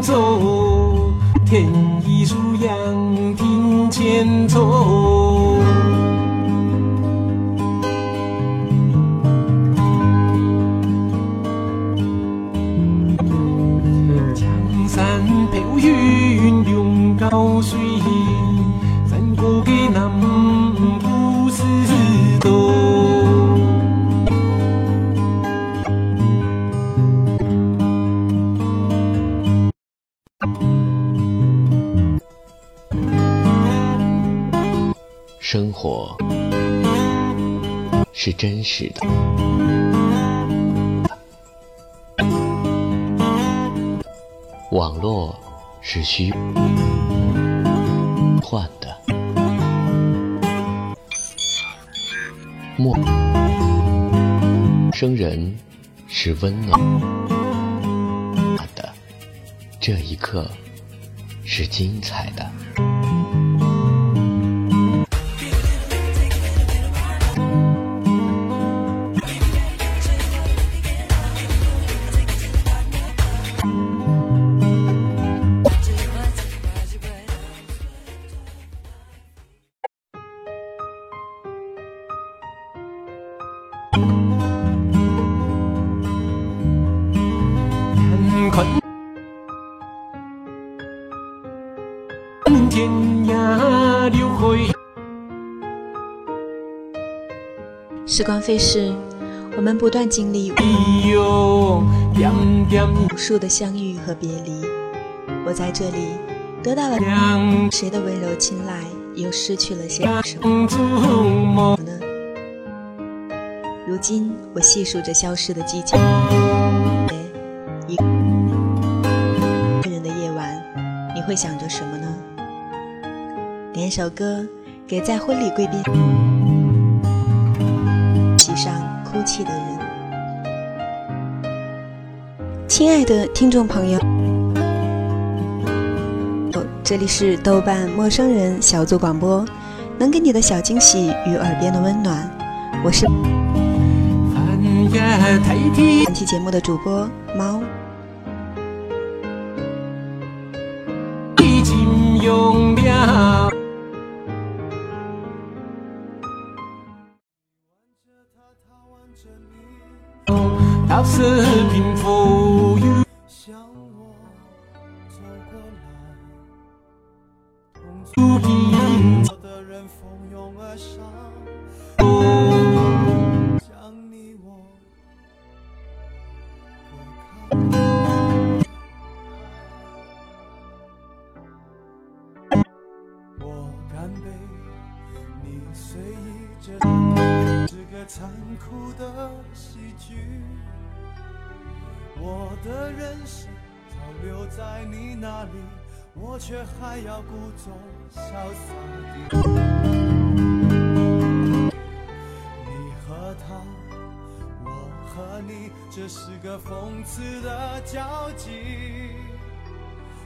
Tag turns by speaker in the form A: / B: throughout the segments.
A: 走，天意如阳庭前愁。是
B: 真实的，网络是虚幻的，陌生人是温暖的，这一刻是精彩的。
C: 时光飞逝，我们不断经历无数的相遇和别离。我在这里得到了谁的温柔青睐，又失去了些什么，呢？如今我细数着消失的季节，一个人的夜晚，你会想着什么呢？点首歌给在婚礼贵宾哭泣的人。亲爱的听众朋友，这里是豆瓣陌生人小组广播，能给你的小惊喜与耳边的温暖，我是。本期节目的主播猫。
A: 他是贫富
D: 却还要故作潇洒。你和他，我和你，这是个讽刺的交集。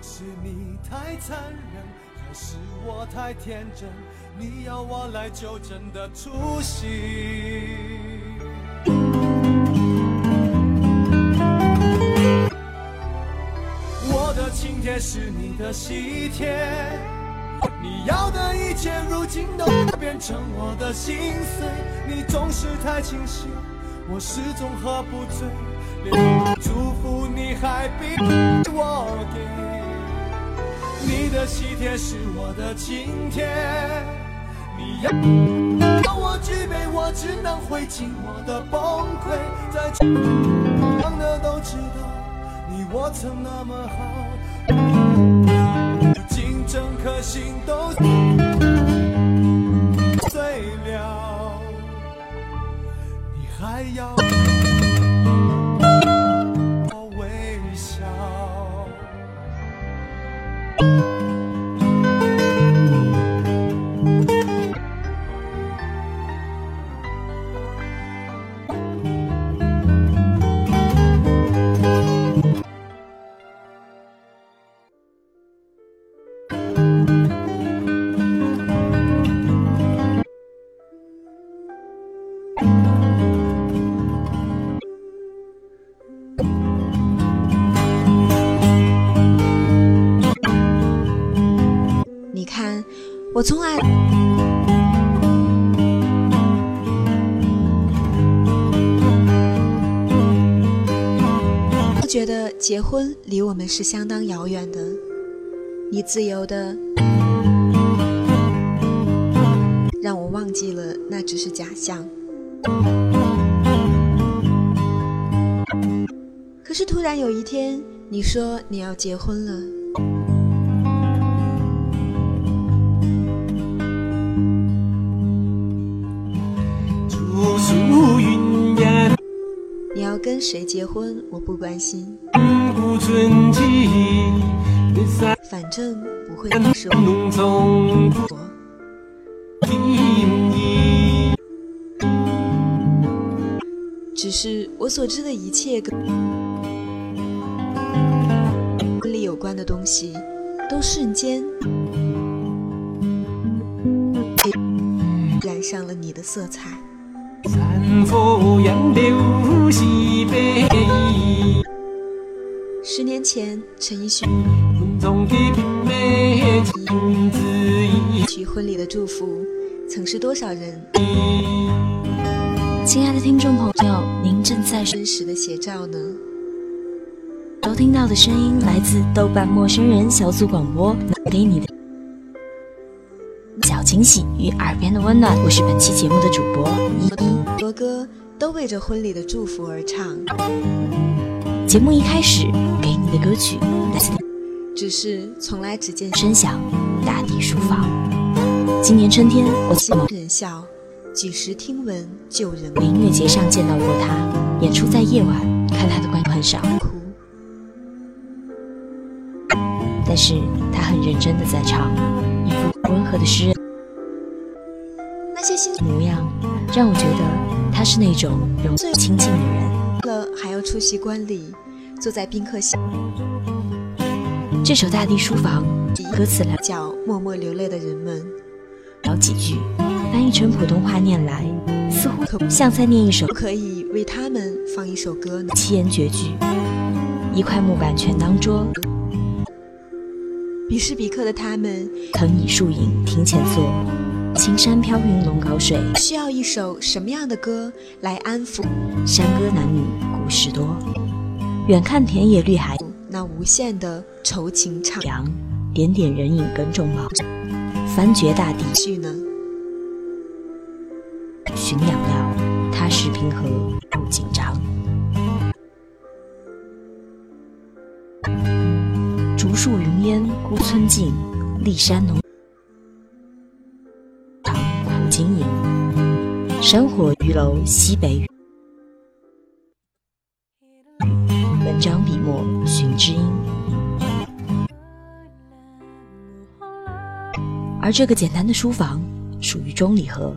D: 是你太残忍，还是我太天真？你要我来纠正的出息。的请帖是你的喜帖，你要的一切如今都变成我的心碎。你总是太清醒，我始终喝不醉，连祝福你还逼我给。你的喜帖是我的请帖，你要让我举杯，我只能会尽我的崩溃。在场的都知道，你我曾那么好，如今整颗心都碎了，你还要
C: 结婚离我们是相当遥远的。你自由的让我忘记了那只是假象。可是突然有一天，你说你要结婚了。谁结婚，我不关心，反正不会是我。
A: 浓中听意。
C: 只是我所知的一切跟婚礼有关的东西，都瞬间染上了你的色彩。
A: 北，
C: 十年前，陈奕迅
A: 魂中的平美情之意。
C: 许婚礼的祝福，曾是多少人
E: 亲爱的听众朋友，您正在
C: 真实的写照呢？
E: 收听到的声音来自豆瓣陌生人小组广播，能给你的小惊喜与耳边的温暖。我是本期节目的主播依依。
C: 很多歌都为着婚礼的祝福而唱，
E: 节目一开始给你的歌曲
C: 只是从来只见
E: 声响大地书房。今年春天，我在某
C: 人笑，几时听闻旧人
E: 音乐节上见到过他，演出在夜晚，看他的观众很少，
C: 哭。
E: 但是他很认真的在唱，一副温和的诗人
C: 那些心
E: 模样，让我觉得他是那种容最亲近的人。
C: 了还要出席观礼，坐在宾客席
E: 这首《大地书房》歌词来
C: 叫默默流泪的人们，
E: 聊几句，翻译成普通话念来，似乎可像在念一首
C: 可以为他们放一首歌呢？
E: 七言绝句。一块木板全当桌，
C: 彼时彼刻的他们
E: 藤椅树影庭前坐，青山飘云龙高水，
C: 需要一首什么样的歌来安抚？
E: 山歌男女故事多。远看田野绿海。
C: 那无限的愁情唱。
E: 扬，点点人影耕种忙，翻掘大地。
C: 绪呢？
E: 寻养料，踏实平和。不紧张。竹树云烟孤村静，立山浓山火鱼楼西北雨。文章笔墨寻知音。而这个简单的书房属于钟礼和。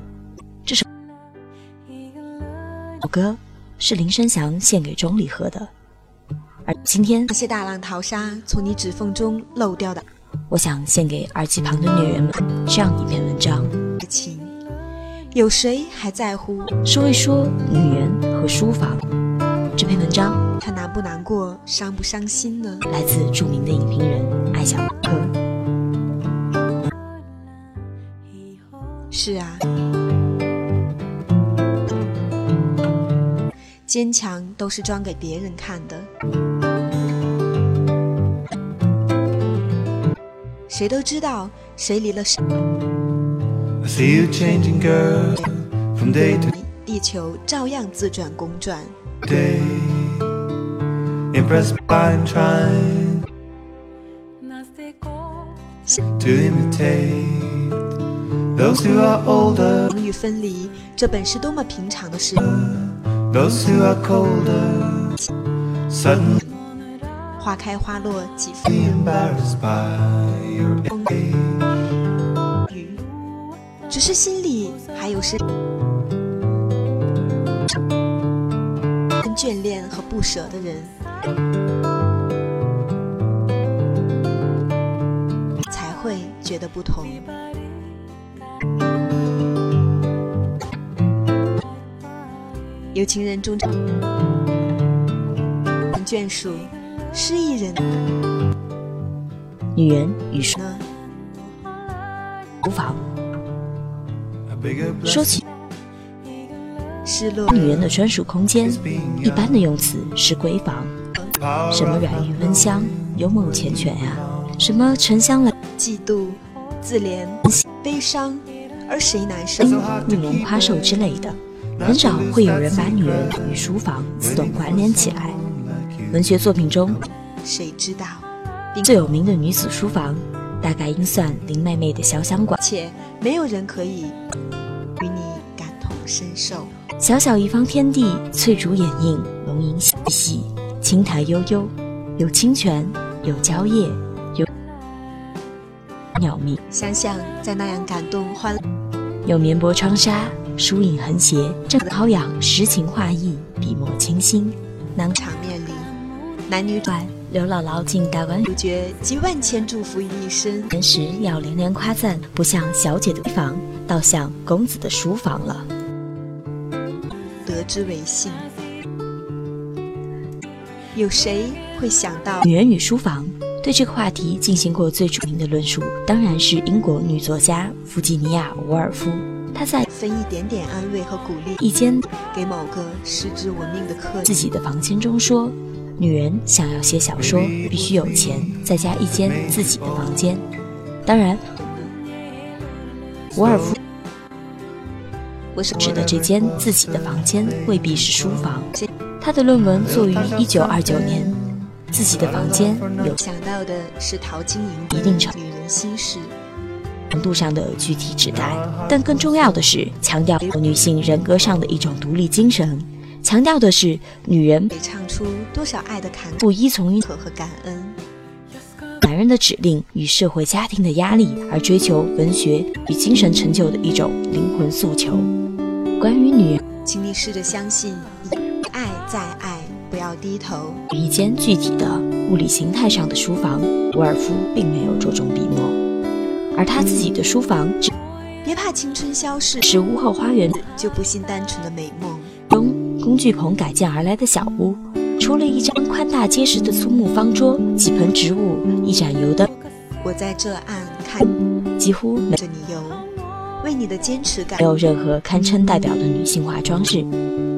E: 这首歌是林生祥献给钟礼和的。而今天
C: 那些大浪淘沙从你指缝中漏掉的
E: 我想献给耳机旁的女人们这样一篇文章，
C: 情，有谁还在乎？
E: 说一说语言和书法。这篇文章
C: 他难不难过，伤不伤心呢？
E: 来自著名的影评人艾小科。
C: 是啊，坚强都是装给别人看的。谁都知道谁离了谁，地球照样自转公转。
D: day. Impressed by and trying to imitate those who are older,
C: 与分离，这本是多么平常的事。
D: those who are colder. Suddenly
C: 花开花落几分只是心里还有是眷恋和不舍的人，才会觉得不同。有情人终成眷属，失意人
E: 女人与书
C: 呢？
E: 书房。说起女人的专属空间，一般的用词是闺房，什么软玉温香、幽梦缱绻呀，什么沉香兰
C: 嫉妒、自怜、悲伤，而谁难受？
E: 玉龙花瘦之类的，很少会有人把女人与书房自动关联起来。文学作品中
C: 谁知道？
E: 最有名的女子书房，大概应算林妹妹的潇湘馆。
C: 且没有人可以与你感同身受。
E: 小小一方天地，翠竹掩映，龙吟细细，青苔悠悠，有清泉，有蕉叶，有鸟鸣，
C: 想想在那样感动欢乐，
E: 有绵薄窗纱，疏影横斜，正好养诗情画意，笔墨清新。南
C: 场面里，男女
E: 外，刘姥姥进大观
C: 主角集万千祝福于一身，
E: 园时要连连夸赞，不像小姐的闺房，倒像公子的书房了。
C: 得之为幸。有谁会想到
E: 女人与书房？对这个话题进行过最著名的论述，当然是英国女作家弗吉尼亚·伍尔夫。她在
C: 分一点点安慰和鼓励
E: 一间
C: 给某个失之我命的客
E: 自己的房间中说：“女人想要写小说，必须有钱，再加一间自己的房间。”当然，伍尔夫
C: 我是
E: 指的这间自己的房间未必是书房。他的论文作于一九二九年，自己的房间有
C: 想到的是陶晶莹
E: 一定程
C: 女人心事，
E: 程度上的具体指代，但更重要的是强调女性人格上的一种独立精神，强调的是女人
C: 得唱出多少爱的坎
E: 不依从于
C: 坷和感恩。
E: 男人的指令与社会家庭的压力，而追求文学与精神成就的一种灵魂诉求。关于女人
C: 请你试着相信，爱再爱，不要低头。
E: 与一间具体的物理形态上的书房，伍尔夫并没有着重笔墨，而他自己的书房只
C: 别怕青春消逝，
E: 是屋后花园
C: 就不信单纯的美梦。
E: 中工具棚改建而来的小屋，除了一张宽大结实的粗木方桌、几盆植物、一盏油灯，
C: 我在这岸看
E: 几乎没
C: 着你游，为你的坚持感
E: 没有任何堪称代表的女性化装饰。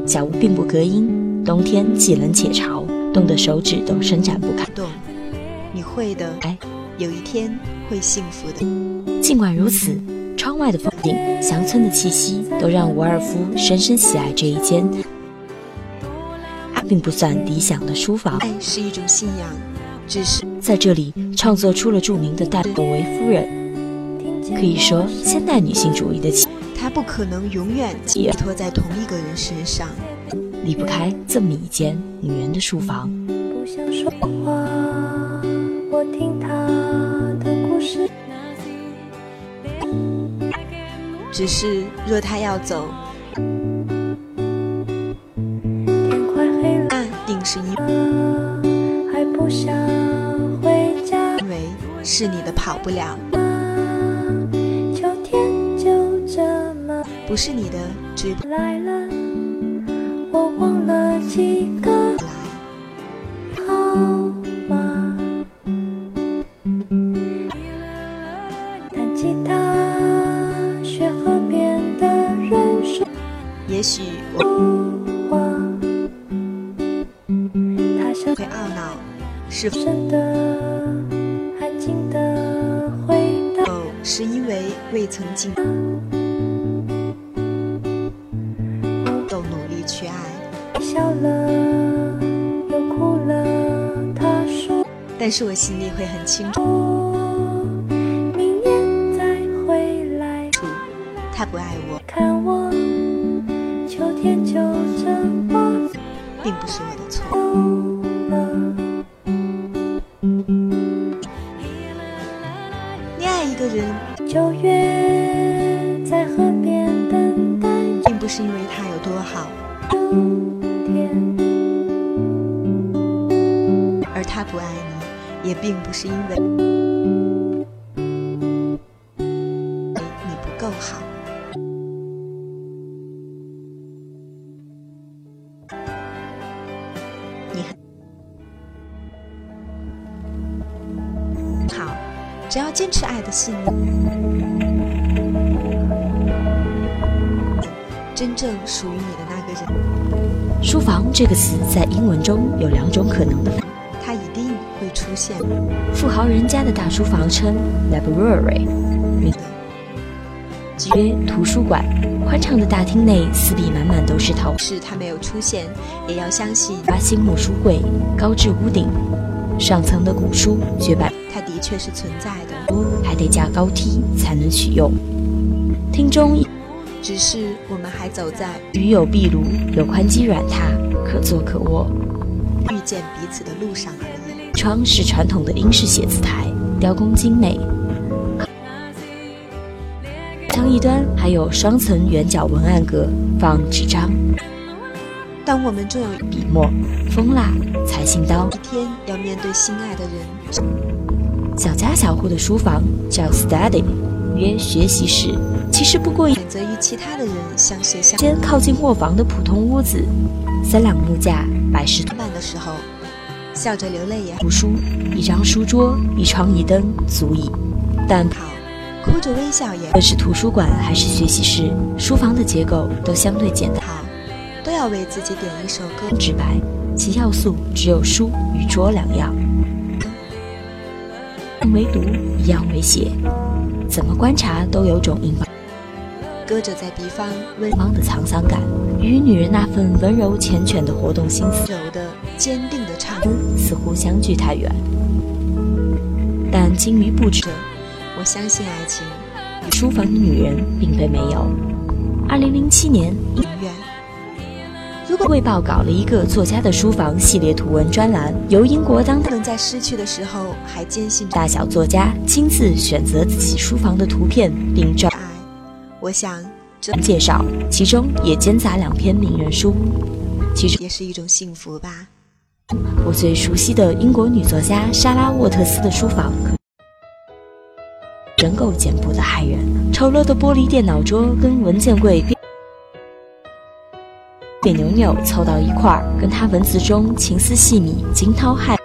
E: 小屋并不隔音，冬天既冷且潮，冻得手指都伸展不开。
C: 动。你会的，
E: 哎，
C: 有一天会幸福的。
E: 尽管如此，窗外的风景、乡村的气息，都让伍尔夫深深喜爱这一间并不算理想的书房。
C: 爱是一种信仰，只是
E: 在这里创作出了著名的戴维夫人。可以说，现代女性主义的起
C: 她不可能永远寄托在同一个人身上。
E: 离不开这么一间女人的书房。
F: 不想说话，我听她的故事。
C: 只是若她要走，是因
F: 还不想回家。
C: 为是你的跑不了，
F: 秋天就这么
C: 不是你的追不
F: 来了，我忘了几个
C: 来。
F: 号码。弹吉他，学河边的人说
C: 也许我会懊恼，是否
F: 深的、安静的回答。
C: 是因为未曾经都努力去爱，
F: 笑了，又哭了。他说
C: 但是我心里会很清楚，
F: 明年再回来
C: 他不爱我，
F: 看我。秋天就这么
C: 并不是我更好。你很好，只要坚持爱的信念。真正属于你的那个人。
E: 书房这个词在英文中有两种可能的，
C: 它一定会出现，
E: 富豪人家的大书房，称 library。名曰图书馆。宽敞的大厅内四壁满满都是陶，
C: 是它没有出现，也要相信
E: 八星木书柜，高至屋顶，上层的古书绝版，
C: 它的确是存在的，
E: 还得架高梯才能取用。厅中，
C: 只是我们还走在
E: 余有壁炉，有宽基软榻，可坐可卧，
C: 遇见彼此的路上而已。
E: 窗是传统的英式写字台，雕工精美。墙一端还有双层圆角文案格，放纸张。
C: 当我们终有
E: 笔墨、蜂蜡、裁信刀，
C: 一天要面对心爱的人。
E: 小家小户的书房叫 study，约学习室，其实不过
C: 选择与其他的人相学相
E: 间靠近卧房的普通屋子。三两木架摆饰
C: 办的时候，笑着流泪也
E: 读书，一张书桌，一窗一灯足矣。但
C: 好。哭着微笑也。
E: 这是图书馆还是学习室，书房的结构都相对简单。
C: 好，都要为自己点一首歌。
E: 直白，其要素只有书与桌两样。唯独一样为写，怎么观察都有种硬邦。
C: 搁着在笔方
E: 温邦的沧桑感，与女人那份温柔缱绻的活动心思、
C: 柔的坚定的唱，
E: 似乎相距太远。但精于布置。
C: 我相信爱情。
E: 书房的女人并非没有。二零零七年，
C: 影院。
E: 如果《卫报》搞了一个作家的书房系列图文专栏，由英国当
C: 能在失去的时候还坚信
E: 大小作家亲自选择自己书房的图片并照
C: 爱，我想这
E: 介绍其中也兼杂两篇名人书，其中
C: 也是一种幸福吧。
E: 我最熟悉的英国女作家莎拉沃特斯的书房。真够简朴的害人，丑陋的玻璃电脑桌跟文件柜别扭扭凑到一块儿，跟他文字中情思细密、惊涛骇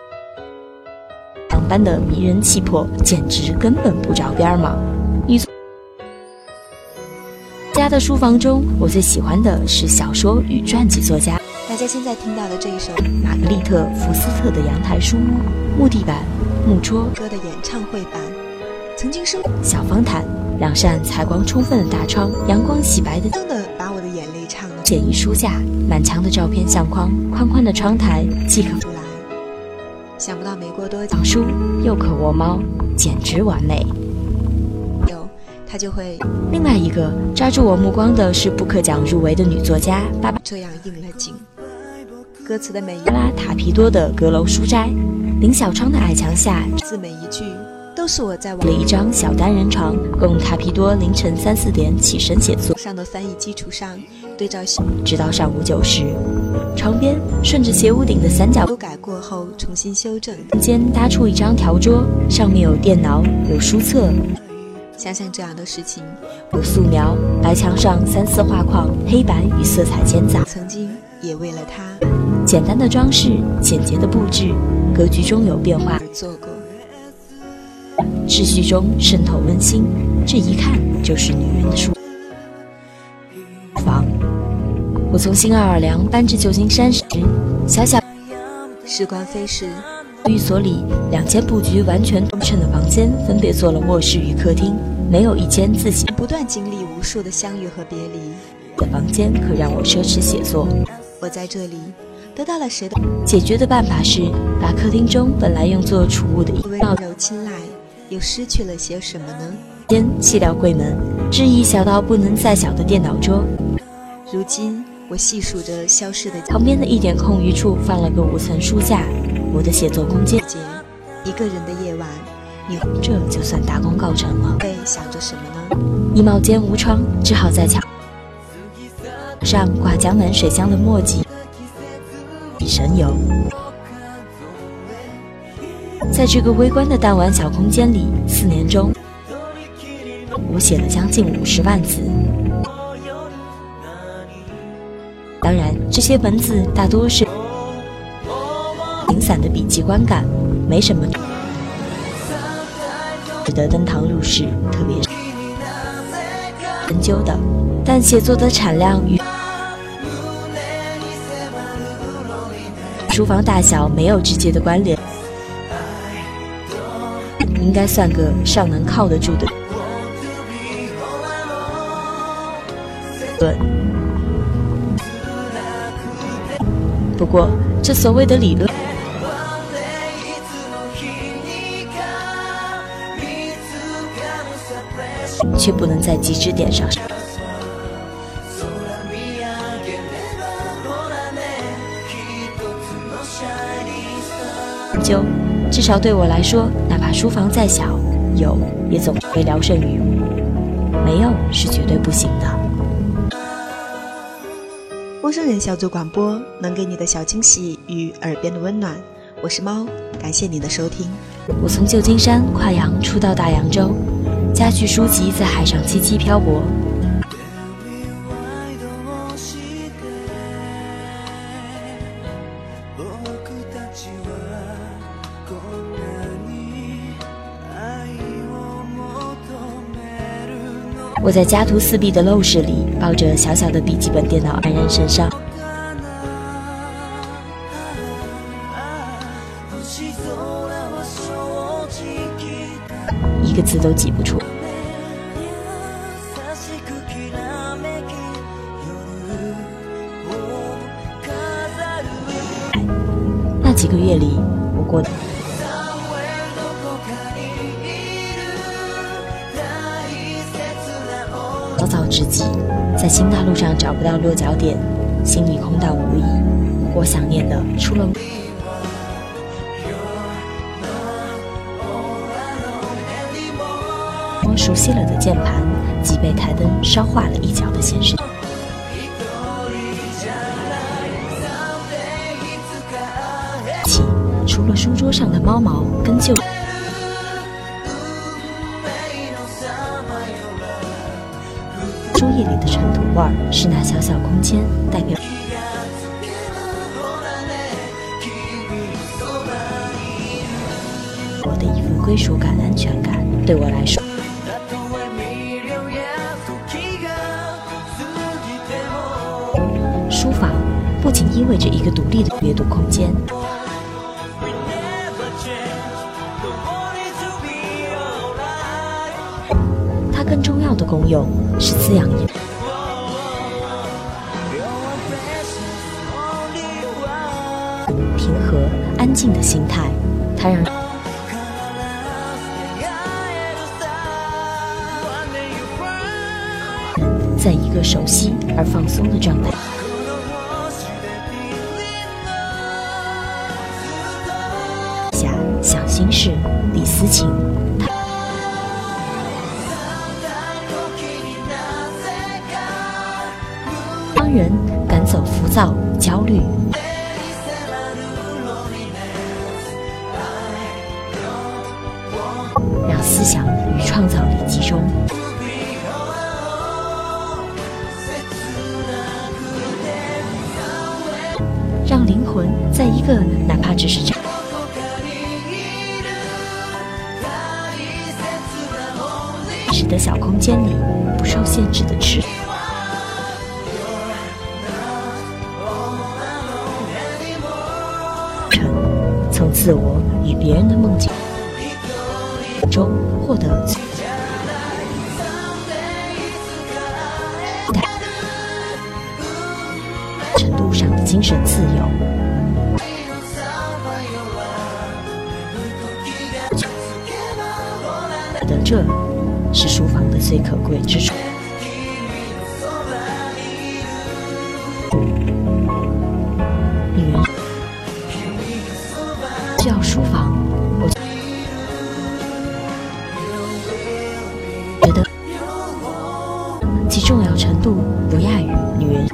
E: 浪般的迷人气魄，简直根本不着边吗？女作家的书房中，我最喜欢的是小说与传记作家。
C: 大家现在听到的这一首
E: 玛格丽特·福斯特的阳台书屋，木地板、木桌
C: 歌的演唱会版。曾经生
E: 小方毯，两扇采光充分的大窗，阳光洗白的，
C: 真的把我的眼泪唱了。
E: 简易书架，满墙的照片相框，宽宽的窗台，即可
C: 出来。想不到没过多
E: 久，书又可窝猫，简直完美。
C: 有，他就会。
E: 另外一个抓住我目光的是布克奖入围的女作家巴巴，
C: 这样应了景。歌词的每一
E: 拉塔皮多的阁楼书斋，林小窗的矮墙下，
C: 字每一句。都是我在
E: 了一张小单人床，供塔皮多凌晨三四点起身写作。
C: 上的翻译基础上对照，
E: 直到上午九时，床边顺着斜屋顶的三角
C: 修改过后重新修正，
E: 间搭出一张条桌，上面有电脑，有书册。
C: 想想这样的事情，
E: 有素描，白墙上三四画框，黑白与色彩兼杂。
C: 曾经也为了它，
E: 简单的装饰，简洁的布置，格局中有变化。
C: 做过。
E: 秩序中渗透温馨，这一看就是女人的书房。我从新奥尔良搬至旧金山时，小小
C: 时光飞逝，
E: 寓所里两间布局完全对称的房间，分别做了卧室与客厅，没有一间自己
C: 不断经历无数的相遇和别离
E: 的房间可让我奢侈写作。
C: 我在这里得到了谁的
E: 解决的办法是，把客厅中本来用作储物的一
C: 温柔青睐。又失去了些什么呢？
E: 先弃掉柜门，质疑小到不能再小的电脑桌。
C: 如今我细数着消失的
E: 旁边的一点空余处，放了个五层书架。我的写作空间。
C: 一个人的夜晚，你
E: 这就算大功告成了。
C: 会想着什么呢？
E: 衣帽间无窗，只好在墙上挂江南水乡的墨迹，神游。在这个微观的弹丸小空间里，四年中，我写了将近五十万字。当然，这些文字大多是零散的笔记观感，没什么值得登堂入室、特别深究的。但写作的产量与厨房大小没有直接的关联。该算个尚能靠得住的。论。不过，这所谓的理论，却不能在极致点上。就至少对我来说，哪怕书房再小，有也总会聊胜于无，没有是绝对不行的。
C: 陌生人小组广播能给你的小惊喜与耳边的温暖，我是猫，感谢你的收听。
E: 我从旧金山跨洋出到大洋洲，家具书籍在海上凄凄漂泊。我在家徒四壁的陋室里，抱着小小的笔记本电脑黯然神伤，一个字都挤不出。那几个月里，焦躁之极，在新大陆上找不到落脚点，心里空荡无依。我想念的，除了我熟悉了的键盘及被台灯烧化了一角的显示器，除了书桌上的猫毛跟旧。味，是那小小空间代表我的一份归属感、安全感。对我来说，书房不仅意味着一个独立的阅读空间，它更重要的功用是滋养眼。安静的心态，它让在一个熟悉而放松的状态下想心事、理私情。怕只是这使得小空间里不受限制的吃。从自我与别人的梦境。中获得这是书房的最可贵之处。女人需要书房。我觉得其重要程度不亚于女人。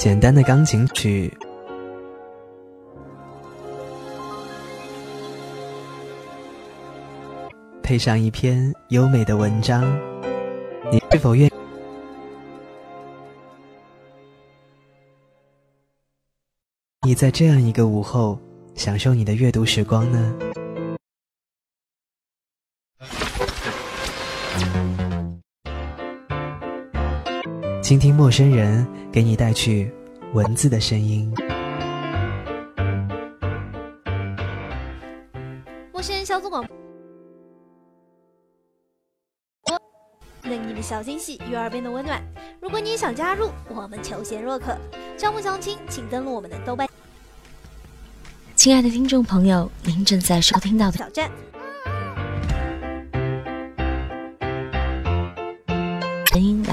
G: 简单的钢琴曲，配上一篇优美的文章，你是否愿意？在这样一个午后享受你的阅读时光呢？倾听陌生人，给你带去文字的声音。
H: 陌生人小组广播，能给你的小惊喜与耳边的温暖。如果你也想加入，我们求贤若渴，招募相亲，请登录我们的豆瓣。
E: 亲爱的听众朋友，您正在收听到的
H: 挑战。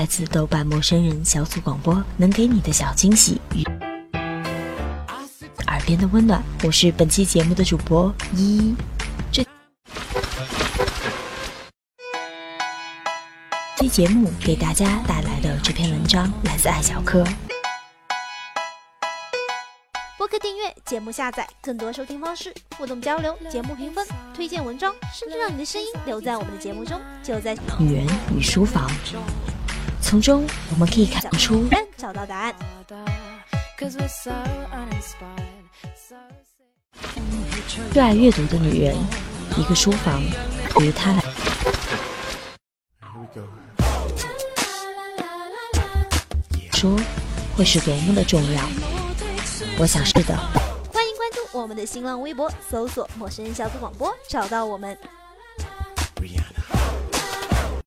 E: 自豆瓣陌生人小组广播，能给你的小惊喜与耳边的温暖。我是本期节目的主播依依。这期节目给大家带来的这篇文章来自爱小柯。
H: 播客订阅、节目下载、更多收听方式、互动交流、节目评分、推荐文章，甚至让你的声音留在我们的节目中，就在
E: 女人与书房。从中我们可以看出，
H: 找到答案。
E: 热爱阅读的女人，一个书房于她来说会是多么的重要。我想是的。
H: 欢迎关注我们的新浪微博，搜索“陌生人小组广播”，找到我们。